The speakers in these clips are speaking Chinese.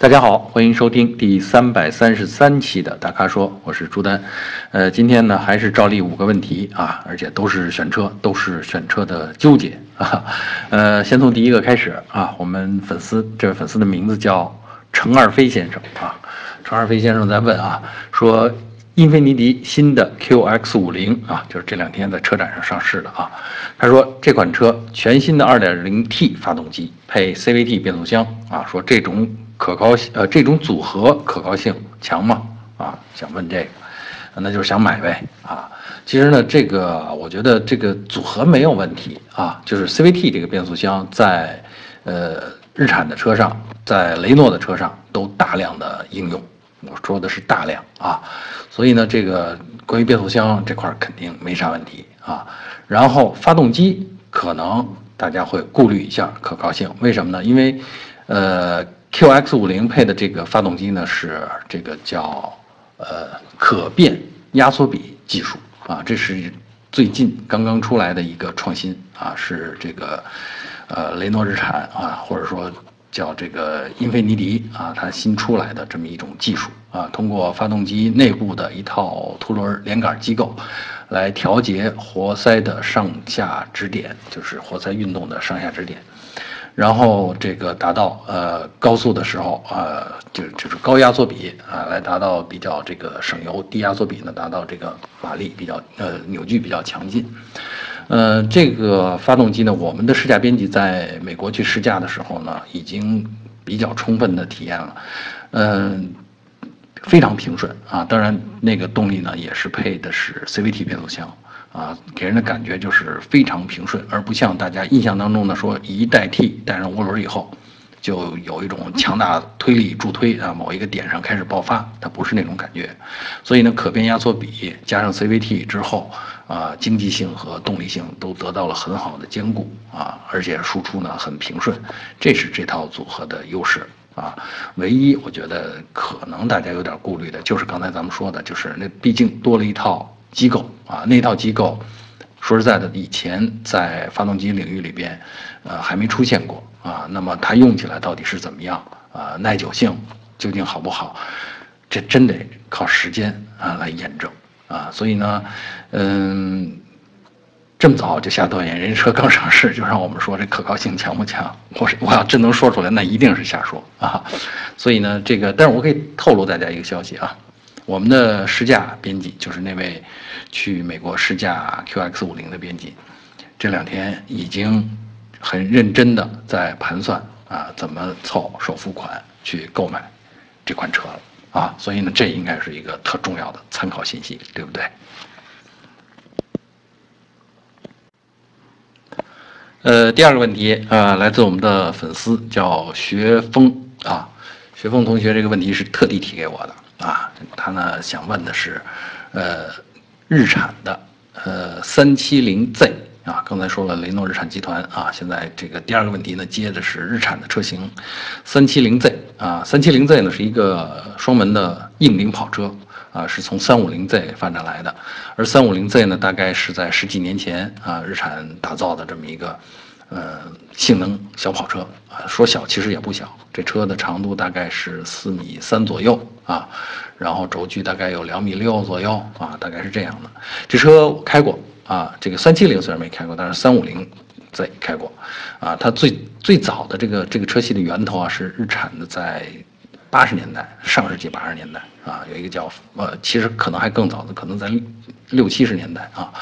大家好，欢迎收听第三百三十三期的大咖说，我是朱丹。呃，今天呢还是照例五个问题啊，而且都是选车，都是选车的纠结啊。呃，先从第一个开始啊，我们粉丝这位粉丝的名字叫程二飞先生啊，程二飞先生在问啊，说英菲尼迪新的 QX 五零啊，就是这两天在车展上上市的啊，他说这款车全新的二点零 T 发动机配 CVT 变速箱啊，说这种。可靠性呃，这种组合可靠性强吗？啊，想问这个，那就是想买呗啊。其实呢，这个我觉得这个组合没有问题啊，就是 CVT 这个变速箱在呃日产的车上，在雷诺的车上都大量的应用。我说的是大量啊，所以呢，这个关于变速箱这块肯定没啥问题啊。然后发动机可能大家会顾虑一下可靠性，为什么呢？因为呃。QX 五零配的这个发动机呢，是这个叫呃可变压缩比技术啊，这是最近刚刚出来的一个创新啊，是这个呃雷诺日产啊，或者说叫这个英菲尼迪啊，它新出来的这么一种技术啊，通过发动机内部的一套凸轮连杆机构来调节活塞的上下支点，就是活塞运动的上下支点。然后这个达到呃高速的时候啊，就就是高压缩比啊，来达到比较这个省油；低压缩比呢，达到这个马力比较呃扭矩比较强劲。呃，这个发动机呢，我们的试驾编辑在美国去试驾的时候呢，已经比较充分的体验了，嗯，非常平顺啊。当然，那个动力呢，也是配的是 CVT 变速箱。啊，给人的感觉就是非常平顺，而不像大家印象当中的说一代替带上涡轮以后，就有一种强大推力助推啊，某一个点上开始爆发，它不是那种感觉。所以呢，可变压缩比加上 CVT 之后啊，经济性和动力性都得到了很好的兼顾啊，而且输出呢很平顺，这是这套组合的优势啊。唯一我觉得可能大家有点顾虑的就是刚才咱们说的，就是那毕竟多了一套。机构啊，那套机构，说实在的，以前在发动机领域里边，呃，还没出现过啊。那么它用起来到底是怎么样啊？耐久性究竟好不好？这真得靠时间啊来验证啊。所以呢，嗯，这么早就下断言，人家车刚上市就让我们说这可靠性强不强？我我要真能说出来，那一定是瞎说啊。所以呢，这个，但是我可以透露大家一个消息啊。我们的试驾编辑就是那位去美国试驾 QX 五零的编辑，这两天已经很认真的在盘算啊，怎么凑首付款去购买这款车了啊，所以呢，这应该是一个特重要的参考信息，对不对？呃，第二个问题啊，来自我们的粉丝叫学风啊，学风同学这个问题是特地提给我的。啊，他呢想问的是，呃，日产的呃三七零 Z 啊，刚才说了雷诺日产集团啊，现在这个第二个问题呢接的是日产的车型三七零 Z 啊，三七零 Z 呢是一个双门的硬顶跑车啊，是从三五零 Z 发展来的，而三五零 Z 呢大概是在十几年前啊日产打造的这么一个。呃，性能小跑车啊，说小其实也不小。这车的长度大概是四米三左右啊，然后轴距大概有两米六左右啊，大概是这样的。这车我开过啊，这个三七零虽然没开过，但是三五零在开过啊。它最最早的这个这个车系的源头啊，是日产的，在八十年代，上世纪八十年代啊，有一个叫呃，其实可能还更早的，可能在六七十年代啊，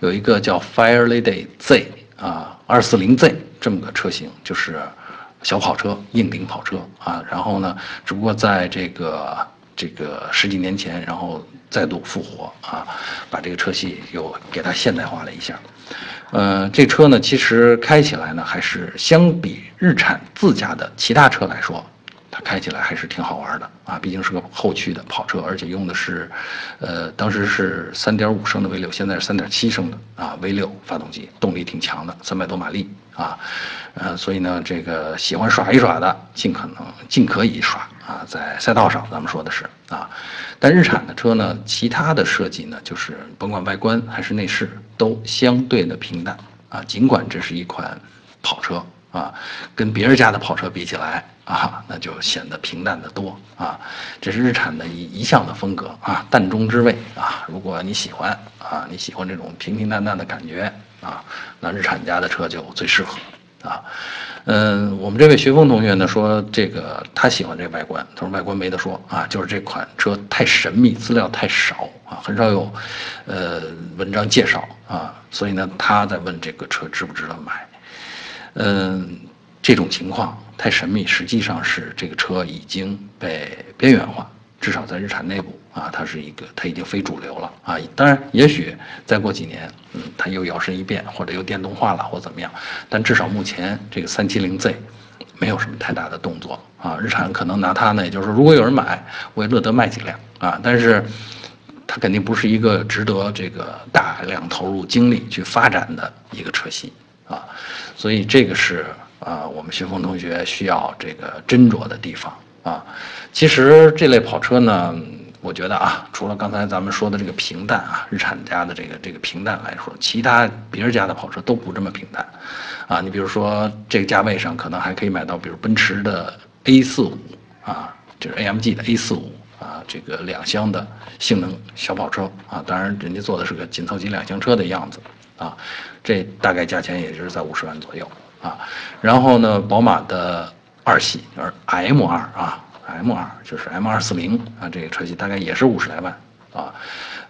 有一个叫 Fire Lady Z。啊，二四零 Z 这么个车型就是小跑车、硬顶跑车啊。然后呢，只不过在这个这个十几年前，然后再度复活啊，把这个车系又给它现代化了一下。呃，这车呢，其实开起来呢，还是相比日产自家的其他车来说。开起来还是挺好玩的啊，毕竟是个后驱的跑车，而且用的是，呃，当时是三点五升的 V 六，现在是三点七升的啊 V 六发动机，动力挺强的，三百多马力啊，呃，所以呢，这个喜欢耍一耍的，尽可能尽可以耍啊，在赛道上，咱们说的是啊，但日产的车呢，其他的设计呢，就是甭管外观还是内饰，都相对的平淡啊，尽管这是一款跑车。啊，跟别人家的跑车比起来啊，那就显得平淡的多啊。这是日产的一一向的风格啊，淡中之味啊。如果你喜欢啊，你喜欢这种平平淡淡的感觉啊，那日产家的车就最适合啊。嗯，我们这位学峰同学呢说，这个他喜欢这外观，他说外观没得说啊，就是这款车太神秘，资料太少啊，很少有，呃，文章介绍啊，所以呢，他在问这个车值不值得买。嗯，这种情况太神秘，实际上是这个车已经被边缘化。至少在日产内部啊，它是一个，它已经非主流了啊。当然，也许再过几年，嗯，它又摇身一变，或者又电动化了，或怎么样。但至少目前这个三七零 Z 没有什么太大的动作啊。日产可能拿它呢，也就是说，如果有人买，我也乐得卖几辆啊。但是，它肯定不是一个值得这个大量投入精力去发展的一个车系啊。所以，这个是啊，我们学峰同学需要这个斟酌的地方。啊，其实这类跑车呢，我觉得啊，除了刚才咱们说的这个平淡啊，日产家的这个这个平淡来说，其他别人家的跑车都不这么平淡，啊，你比如说这个价位上可能还可以买到，比如奔驰的 A 四五啊，就是 AMG 的 A 四五啊，这个两厢的性能小跑车啊，当然人家做的是个紧凑级两厢车的样子啊，这大概价钱也就是在五十万左右啊，然后呢，宝马的。二系而 M 二啊，M 二就是 M 二四零啊，这个车系大概也是五十来万啊，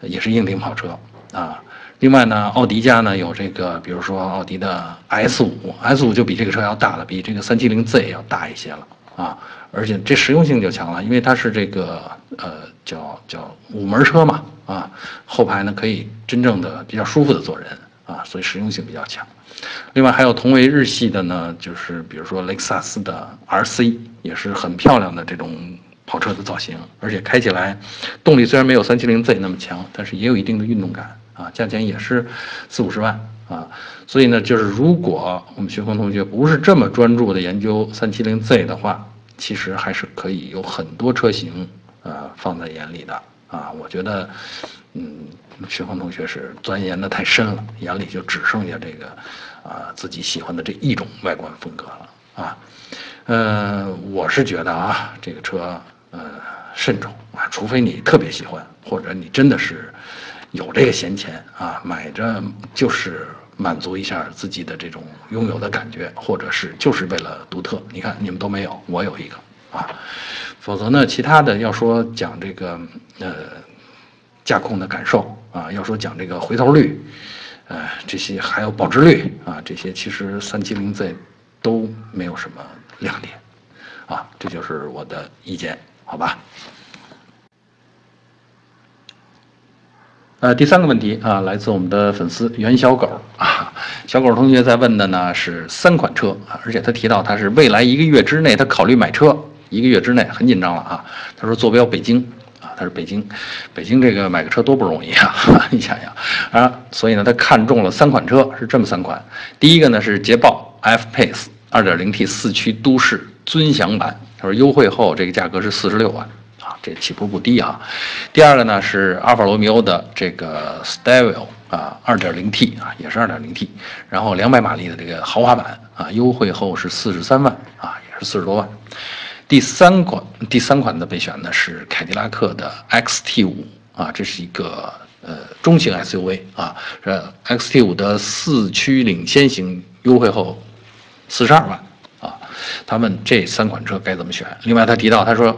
也是硬顶跑车啊。另外呢，奥迪家呢有这个，比如说奥迪的 S 五，S 五就比这个车要大了，比这个三七零 Z 要大一些了啊。而且这实用性就强了，因为它是这个呃叫叫五门车嘛啊，后排呢可以真正的比较舒服的坐人啊，所以实用性比较强。另外还有同为日系的呢，就是比如说雷克萨斯的 RC 也是很漂亮的这种跑车的造型，而且开起来动力虽然没有 370Z 那么强，但是也有一定的运动感啊，价钱也是四五十万啊。所以呢，就是如果我们学峰同学不是这么专注的研究 370Z 的话，其实还是可以有很多车型呃放在眼里的啊。我觉得，嗯。学峰同学是钻研的太深了，眼里就只剩下这个，啊，自己喜欢的这一种外观风格了啊。呃，我是觉得啊，这个车呃慎重啊，除非你特别喜欢，或者你真的是有这个闲钱啊，买着就是满足一下自己的这种拥有的感觉，或者是就是为了独特。你看你们都没有，我有一个啊，否则呢，其他的要说讲这个呃。驾控的感受啊，要说讲这个回头率，呃，这些还有保值率啊，这些其实三七零 Z 都没有什么亮点，啊，这就是我的意见，好吧？呃，第三个问题啊，来自我们的粉丝袁小狗啊，小狗同学在问的呢是三款车，而且他提到他是未来一个月之内他考虑买车，一个月之内很紧张了啊，他说坐标北京。他是北京，北京这个买个车多不容易啊！你想想啊，所以呢，他看中了三款车，是这么三款。第一个呢是捷豹 F Pace 2.0T 四驱都市尊享版，他说优惠后这个价格是四十六万啊，这起步不低啊。第二个呢是阿尔法罗密欧的这个 Stelvio 啊，2.0T 啊，也是 2.0T，然后两百马力的这个豪华版啊，优惠后是四十三万啊，也是四十多万。第三款，第三款的备选呢是凯迪拉克的 XT 五啊，这是一个呃中型 SUV 啊，呃 XT 五的四驱领先型优惠后四十二万啊，他问这三款车该怎么选？另外他提到他说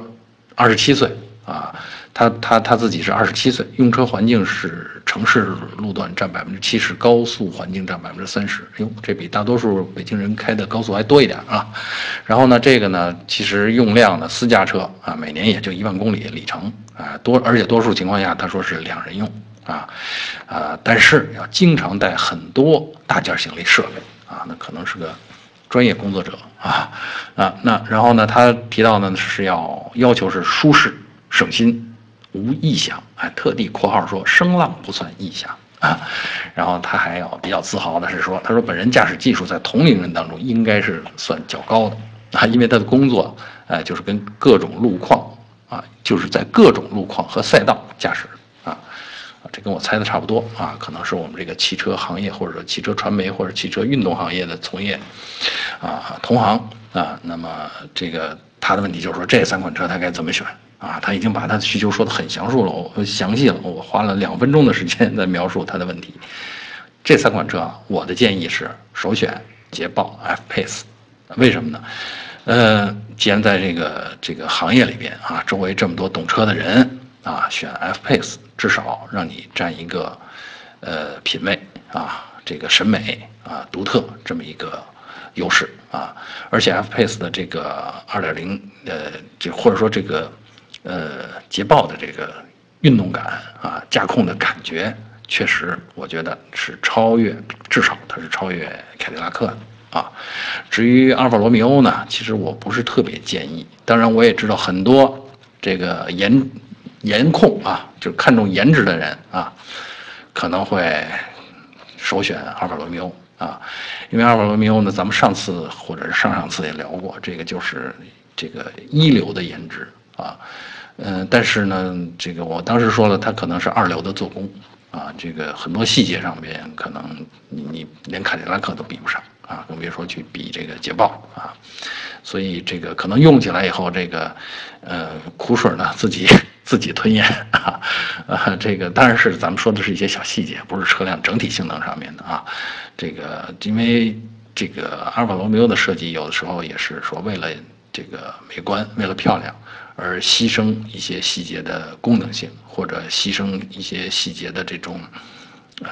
二十七岁啊。他他他自己是二十七岁，用车环境是城市路段占百分之七十，高速环境占百分之三十。哟，这比大多数北京人开的高速还多一点啊。然后呢，这个呢，其实用量呢，私家车啊，每年也就一万公里里程啊，多，而且多数情况下他说是两人用啊，啊，但是要经常带很多大件行李设备啊，那可能是个专业工作者啊啊，那然后呢，他提到呢是要要求是舒适省心。无异响，哎，特地括号说声浪不算异响啊。然后他还要比较自豪的是说，他说本人驾驶技术在同龄人当中应该是算较高的啊，因为他的工作，哎，就是跟各种路况啊，就是在各种路况和赛道驾驶，啊，这跟我猜的差不多啊，可能是我们这个汽车行业或者说汽车传媒或者汽车运动行业的从业啊同行啊。那么这个他的问题就是说这三款车他该怎么选啊？他已经把他的需求说的很详述了，我详细了，我花了两分钟的时间在描述他的问题。这三款车啊，我的建议是首选捷豹 F Pace，为什么呢？呃，既然在这个这个行业里边啊，周围这么多懂车的人啊，选 F Pace 至少让你占一个呃品味啊，这个审美啊独特这么一个优势啊，而且 F Pace 的这个2.0呃，这或者说这个呃捷豹的这个运动感啊，驾控的感觉，确实我觉得是超越，至少它是超越凯迪拉克的。啊，至于阿尔法罗密欧呢，其实我不是特别建议。当然，我也知道很多这个颜颜控啊，就是看重颜值的人啊，可能会首选阿尔法罗密欧啊，因为阿尔法罗密欧呢，咱们上次或者是上上次也聊过，这个就是这个一流的颜值啊，嗯，但是呢，这个我当时说了，它可能是二流的做工啊，这个很多细节上面可能你你连凯迪拉克都比不上。啊，更别说去比这个捷豹啊，所以这个可能用起来以后，这个，呃，苦水呢自己自己吞咽啊，啊，这个当然是咱们说的是一些小细节，不是车辆整体性能上面的啊，这个因为这个阿尔法罗密欧的设计有的时候也是说为了这个美观，为了漂亮而牺牲一些细节的功能性，或者牺牲一些细节的这种。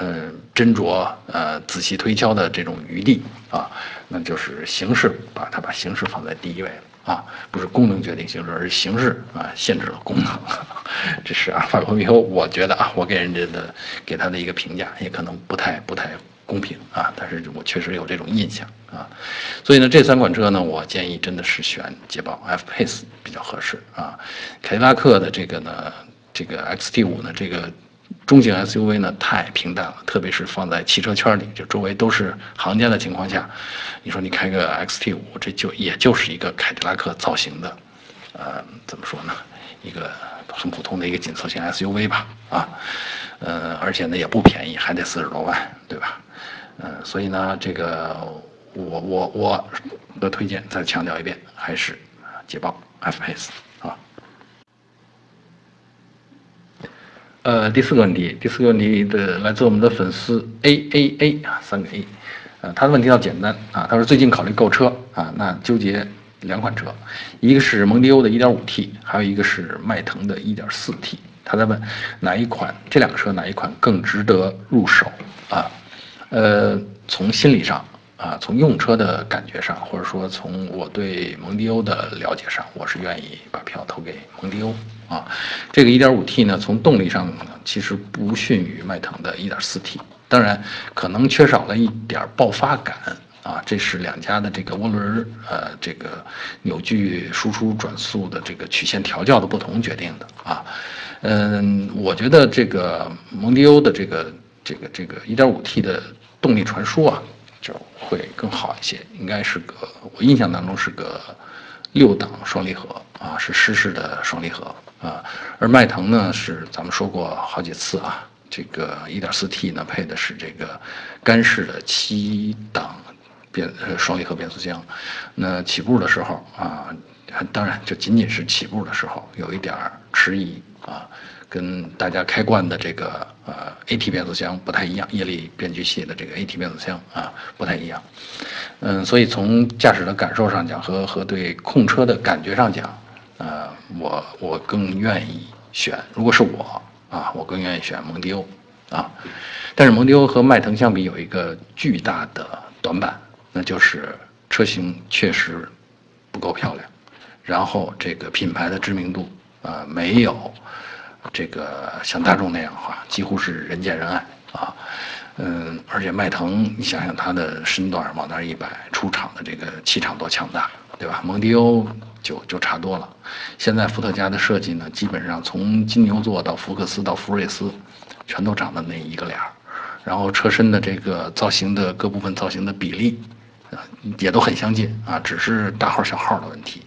呃，斟酌呃，仔细推敲的这种余地啊，那就是形式，把它把形式放在第一位啊，不是功能决定形式，而是形式啊限制了功能。这是阿尔法罗密欧，我觉得啊，我给人家的给他的一个评价，也可能不太不太公平啊，但是我确实有这种印象啊，所以呢，这三款车呢，我建议真的是选捷豹 F Pace 比较合适啊，凯迪拉克的这个呢，这个 XT 五呢，这个。中型 SUV 呢太平淡了，特别是放在汽车圈里，就周围都是行家的情况下，你说你开个 XT5，这就也就是一个凯迪拉克造型的，呃，怎么说呢？一个很普通的一个紧凑型 SUV 吧，啊，呃，而且呢也不便宜，还得四十多万，对吧？呃，所以呢，这个我我我的推荐再强调一遍，还是捷豹 F Pace。呃，第四个问题，第四个问题的来自我们的粉丝 A A A 啊，三个 A，呃，他的问题倒简单啊，他说最近考虑购车啊，那纠结两款车，一个是蒙迪欧的 1.5T，还有一个是迈腾的 1.4T，他在问哪一款这两个车哪一款更值得入手啊？呃，从心理上。啊，从用车的感觉上，或者说从我对蒙迪欧的了解上，我是愿意把票投给蒙迪欧啊。这个 1.5T 呢，从动力上其实不逊于迈腾的 1.4T，当然可能缺少了一点爆发感啊。这是两家的这个涡轮呃这个扭矩输出转速的这个曲线调教的不同决定的啊。嗯，我觉得这个蒙迪欧的这个这个这个 1.5T 的动力传输啊。就会更好一些，应该是个我印象当中是个六档双离合啊，是湿式的双离合啊。而迈腾呢是咱们说过好几次啊，这个 1.4T 呢配的是这个干式的七档变呃双离合变速箱。那起步的时候啊，当然就仅仅是起步的时候有一点迟疑啊。跟大家开惯的这个呃 AT 变速箱不太一样，液力变矩器的这个 AT 变速箱啊不太一样，嗯，所以从驾驶的感受上讲和和对控车的感觉上讲，呃，我我更愿意选，如果是我啊，我更愿意选蒙迪欧啊，但是蒙迪欧和迈腾相比有一个巨大的短板，那就是车型确实不够漂亮，然后这个品牌的知名度啊没有。这个像大众那样哈，几乎是人见人爱啊，嗯，而且迈腾，你想想它的身段往那儿一摆，出厂的这个气场多强大，对吧？蒙迪欧就就差多了。现在伏特加的设计呢，基本上从金牛座到福克斯到福睿斯，全都长得那一个脸儿，然后车身的这个造型的各部分造型的比例，也都很相近啊，只是大号小号的问题。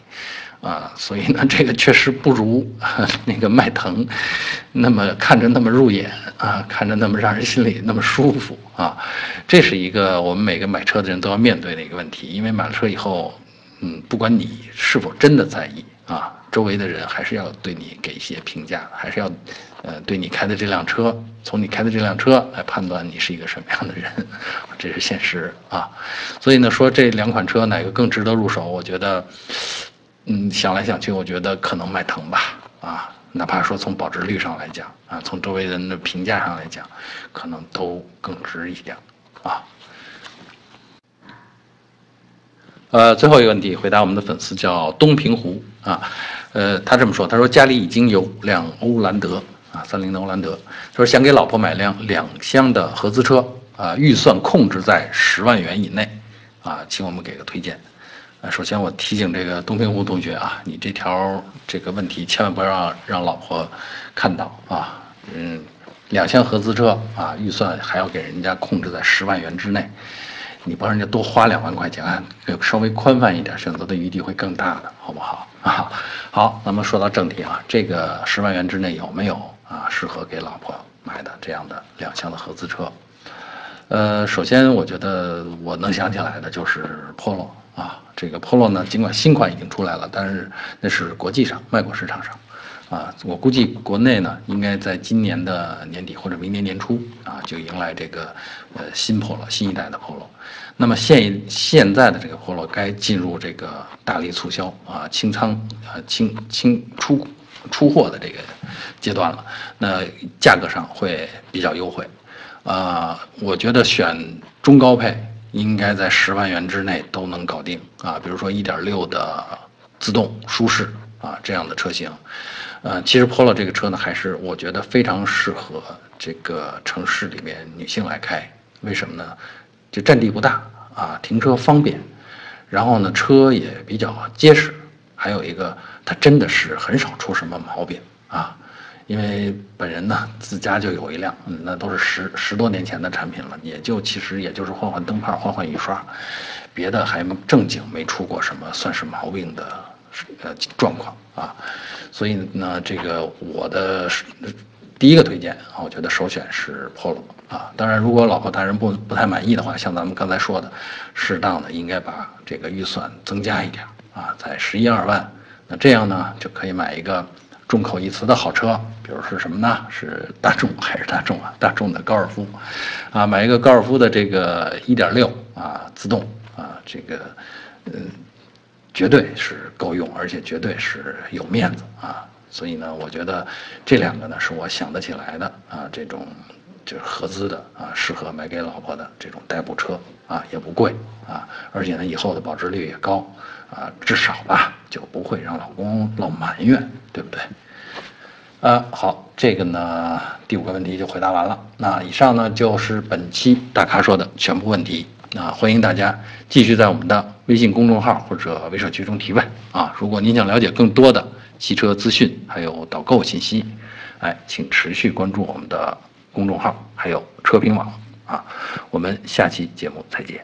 啊，所以呢，这个确实不如 那个迈腾，那么看着那么入眼啊，看着那么让人心里那么舒服啊，这是一个我们每个买车的人都要面对的一个问题，因为买了车以后，嗯，不管你是否真的在意啊，周围的人还是要对你给一些评价，还是要，呃，对你开的这辆车，从你开的这辆车来判断你是一个什么样的人，这是现实啊，所以呢，说这两款车哪个更值得入手，我觉得。嗯，想来想去，我觉得可能迈腾吧，啊，哪怕说从保值率上来讲，啊，从周围人的评价上来讲，可能都更值一点，啊。呃，最后一个问题，回答我们的粉丝叫东平湖啊，呃，他这么说，他说家里已经有辆欧蓝德啊，三菱的欧蓝德，他说想给老婆买辆两厢的合资车啊，预算控制在十万元以内啊，请我们给个推荐。啊，首先我提醒这个东平湖同学啊，你这条这个问题千万不要让让老婆看到啊。嗯，两厢合资车啊，预算还要给人家控制在十万元之内，你帮人家多花两万块钱，稍微宽泛一点，选择的余地会更大的，好不好啊？好，那么说到正题啊，这个十万元之内有没有啊适合给老婆买的这样的两厢的合资车？呃，首先我觉得我能想起来的就是 Polo。啊，这个 Polo 呢，尽管新款已经出来了，但是那是国际上外国市场上，啊，我估计国内呢，应该在今年的年底或者明年年初啊，就迎来这个呃新 Polo 新一代的 Polo。那么现现在的这个 Polo 该进入这个大力促销啊，清仓啊清清出出货的这个阶段了，那价格上会比较优惠，啊，我觉得选中高配。应该在十万元之内都能搞定啊，比如说一点六的自动舒适啊这样的车型，呃，其实 Polo 这个车呢，还是我觉得非常适合这个城市里面女性来开，为什么呢？就占地不大啊，停车方便，然后呢，车也比较结实，还有一个它真的是很少出什么毛病啊。因为本人呢自家就有一辆，嗯，那都是十十多年前的产品了，也就其实也就是换换灯泡、换换雨刷，别的还正经没出过什么算是毛病的呃状况啊。所以呢，这个我的第一个推荐啊，我觉得首选是 Polo 啊。当然，如果老婆大人不不太满意的话，像咱们刚才说的，适当的应该把这个预算增加一点啊，在十一二万，那这样呢就可以买一个。众口一词的好车，比如是什么呢？是大众还是大众啊？大众的高尔夫，啊，买一个高尔夫的这个一点六啊自动啊，这个嗯，绝对是够用，而且绝对是有面子啊。所以呢，我觉得这两个呢是我想得起来的啊，这种就是合资的啊，适合买给老婆的这种代步车啊，也不贵啊，而且呢以后的保值率也高。啊，至少吧，就不会让老公老埋怨，对不对？啊，好，这个呢，第五个问题就回答完了。那以上呢就是本期大咖说的全部问题。啊，欢迎大家继续在我们的微信公众号或者微社区中提问。啊，如果您想了解更多的汽车资讯还有导购信息，哎，请持续关注我们的公众号还有车评网。啊，我们下期节目再见。